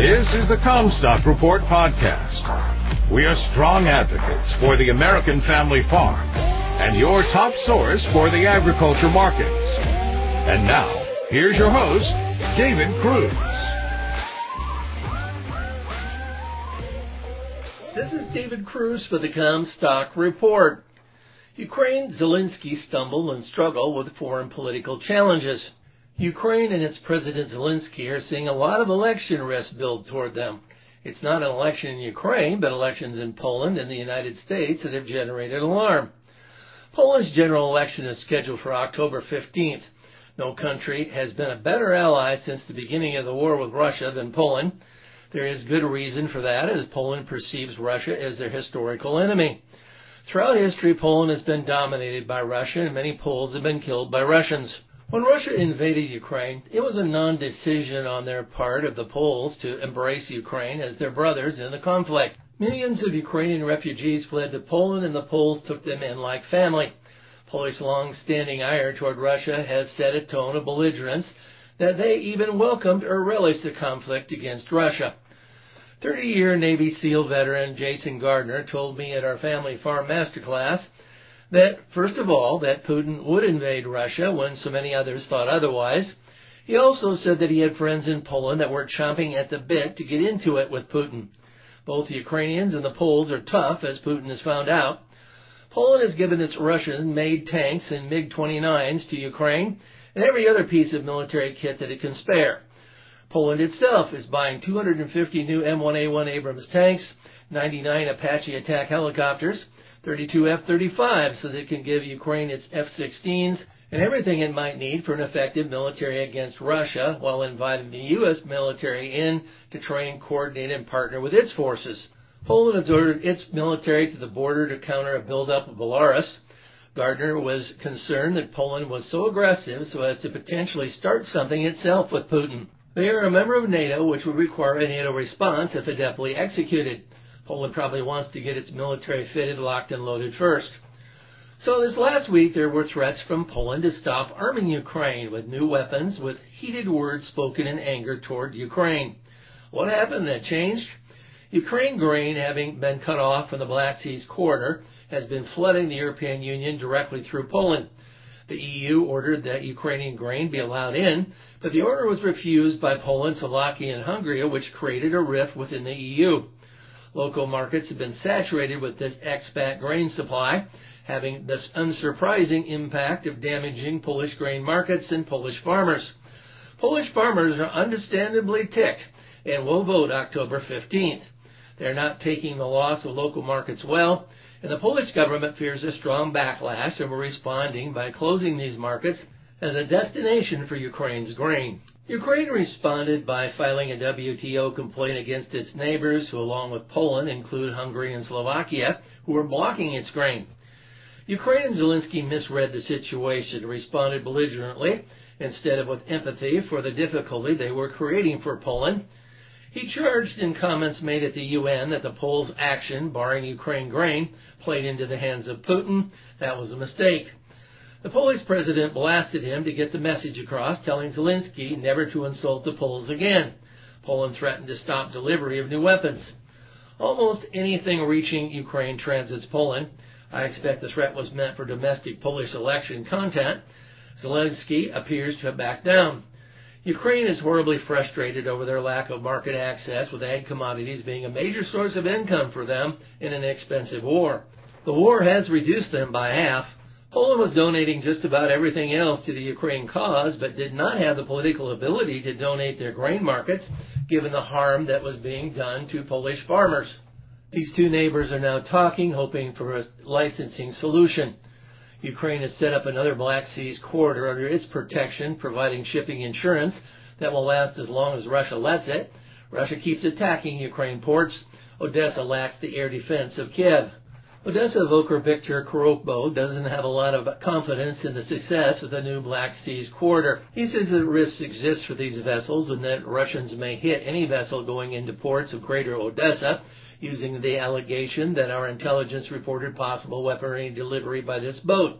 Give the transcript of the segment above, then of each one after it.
This is the Commstock Report podcast. We are strong advocates for the American family farm and your top source for the agriculture markets. And now, here's your host, David Kruse. This is David Kruse for the Commstock Report. Ukraine, Zelensky stumble and struggle with foreign political challenges. Ukraine and its President Zelensky are seeing a lot of election risk build toward them. It's not an election in Ukraine, but elections in Poland and the United States that have generated alarm. Poland's general election is scheduled for October 15th. No country has been a better ally since the beginning of the war with Russia than Poland. There is good reason for that, as Poland perceives Russia as their historical enemy. Throughout history, Poland has been dominated by Russia, and many Poles have been killed by Russians. When Russia invaded Ukraine, it was a non-decision on their part of the Poles to embrace Ukraine as their brothers in the conflict. Millions of Ukrainian refugees fled to Poland, and the Poles took them in like family. Polish long-standing ire toward Russia has set a tone of belligerence that they even welcomed or relished the conflict against Russia. 30 year Navy SEAL veteran Jason Gardner told me at our family farm masterclass that, first of all, that Putin would invade Russia when so many others thought otherwise. He also said that he had friends in Poland that were chomping at the bit to get into it with Putin. Both the Ukrainians and the Poles are tough, as Putin has found out. Poland has given its Russian-made tanks and MiG-29s to Ukraine and every other piece of military kit that it can spare. Poland itself is buying 250 new M1A1 Abrams tanks, 99 Apache attack helicopters, 32 F-35s so that it can give Ukraine its F-16s and everything it might need for an effective military against Russia while inviting the U.S. military in to train, coordinate, and partner with its forces. Poland has ordered its military to the border to counter a buildup of Belarus. Gardner was concerned that Poland was so aggressive so as to potentially start something itself with Putin. They are a member of NATO, which would require a NATO response if adeptly executed. Poland probably wants to get its military fitted, locked, and loaded first. So this last week there were threats from Poland to stop arming Ukraine with new weapons with heated words spoken in anger toward Ukraine. What happened that changed? Ukraine grain having been cut off from the Black Sea's corridor has been flooding the European Union directly through Poland. The EU ordered that Ukrainian grain be allowed in, but the order was refused by Poland, Slovakia, and Hungary, which created a rift within the EU. Local markets have been saturated with this expat grain supply, having this unsurprising impact of damaging Polish grain markets and Polish farmers. Polish farmers are understandably ticked and will vote October 15th. They're not taking the loss of local markets well, and the Polish government fears a strong backlash and we're responding by closing these markets as a destination for Ukraine's grain. Ukraine responded by filing a WTO complaint against its neighbors, who along with Poland include Hungary and Slovakia, who are blocking its grain. Ukraine and Zelensky misread the situation, responded belligerently instead of with empathy for the difficulty they were creating for Poland he charged in comments made at the UN that the Poles' action, barring Ukraine grain, played into the hands of Putin. That was a mistake. The Polish president blasted him to get the message across, telling Zelensky never to insult the Poles again. Poland threatened to stop delivery of new weapons. Almost anything reaching Ukraine transits Poland. I expect the threat was meant for domestic Polish election content. Zelensky appears to have backed down. Ukraine is horribly frustrated over their lack of market access, with ag commodities being a major source of income for them in an expensive war. The war has reduced them by half. Poland was donating just about everything else to the Ukraine cause, but did not have the political ability to donate their grain markets, given the harm that was being done to Polish farmers. These two neighbors are now talking, hoping for a licensing solution. Ukraine has set up another Black Seas corridor under its protection, providing shipping insurance that will last as long as Russia lets it. Russia keeps attacking Ukraine ports. Odessa lacks the air defense of Kiev. Odessa evoker Victor Korokbo doesn't have a lot of confidence in the success of the new Black Seas corridor. He says that risks exist for these vessels and that Russians may hit any vessel going into ports of greater Odessa using the allegation that our intelligence reported possible weaponry delivery by this boat.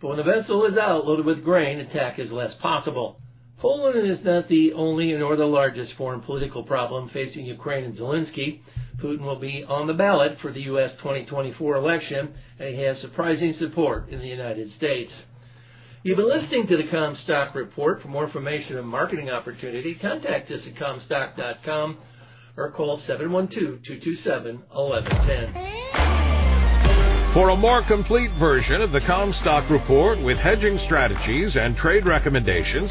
But when the vessel is out loaded with grain, attack is less possible. Poland is not the only nor the largest foreign political problem facing Ukraine and Zelensky. Putin will be on the ballot for the U.S. 2024 election, and he has surprising support in the United States. You've been listening to the Commstock Report. For more information and marketing opportunity, contact us at commstock.com or call 712-227-1110. For a more complete version of the Commstock Report with hedging strategies and trade recommendations,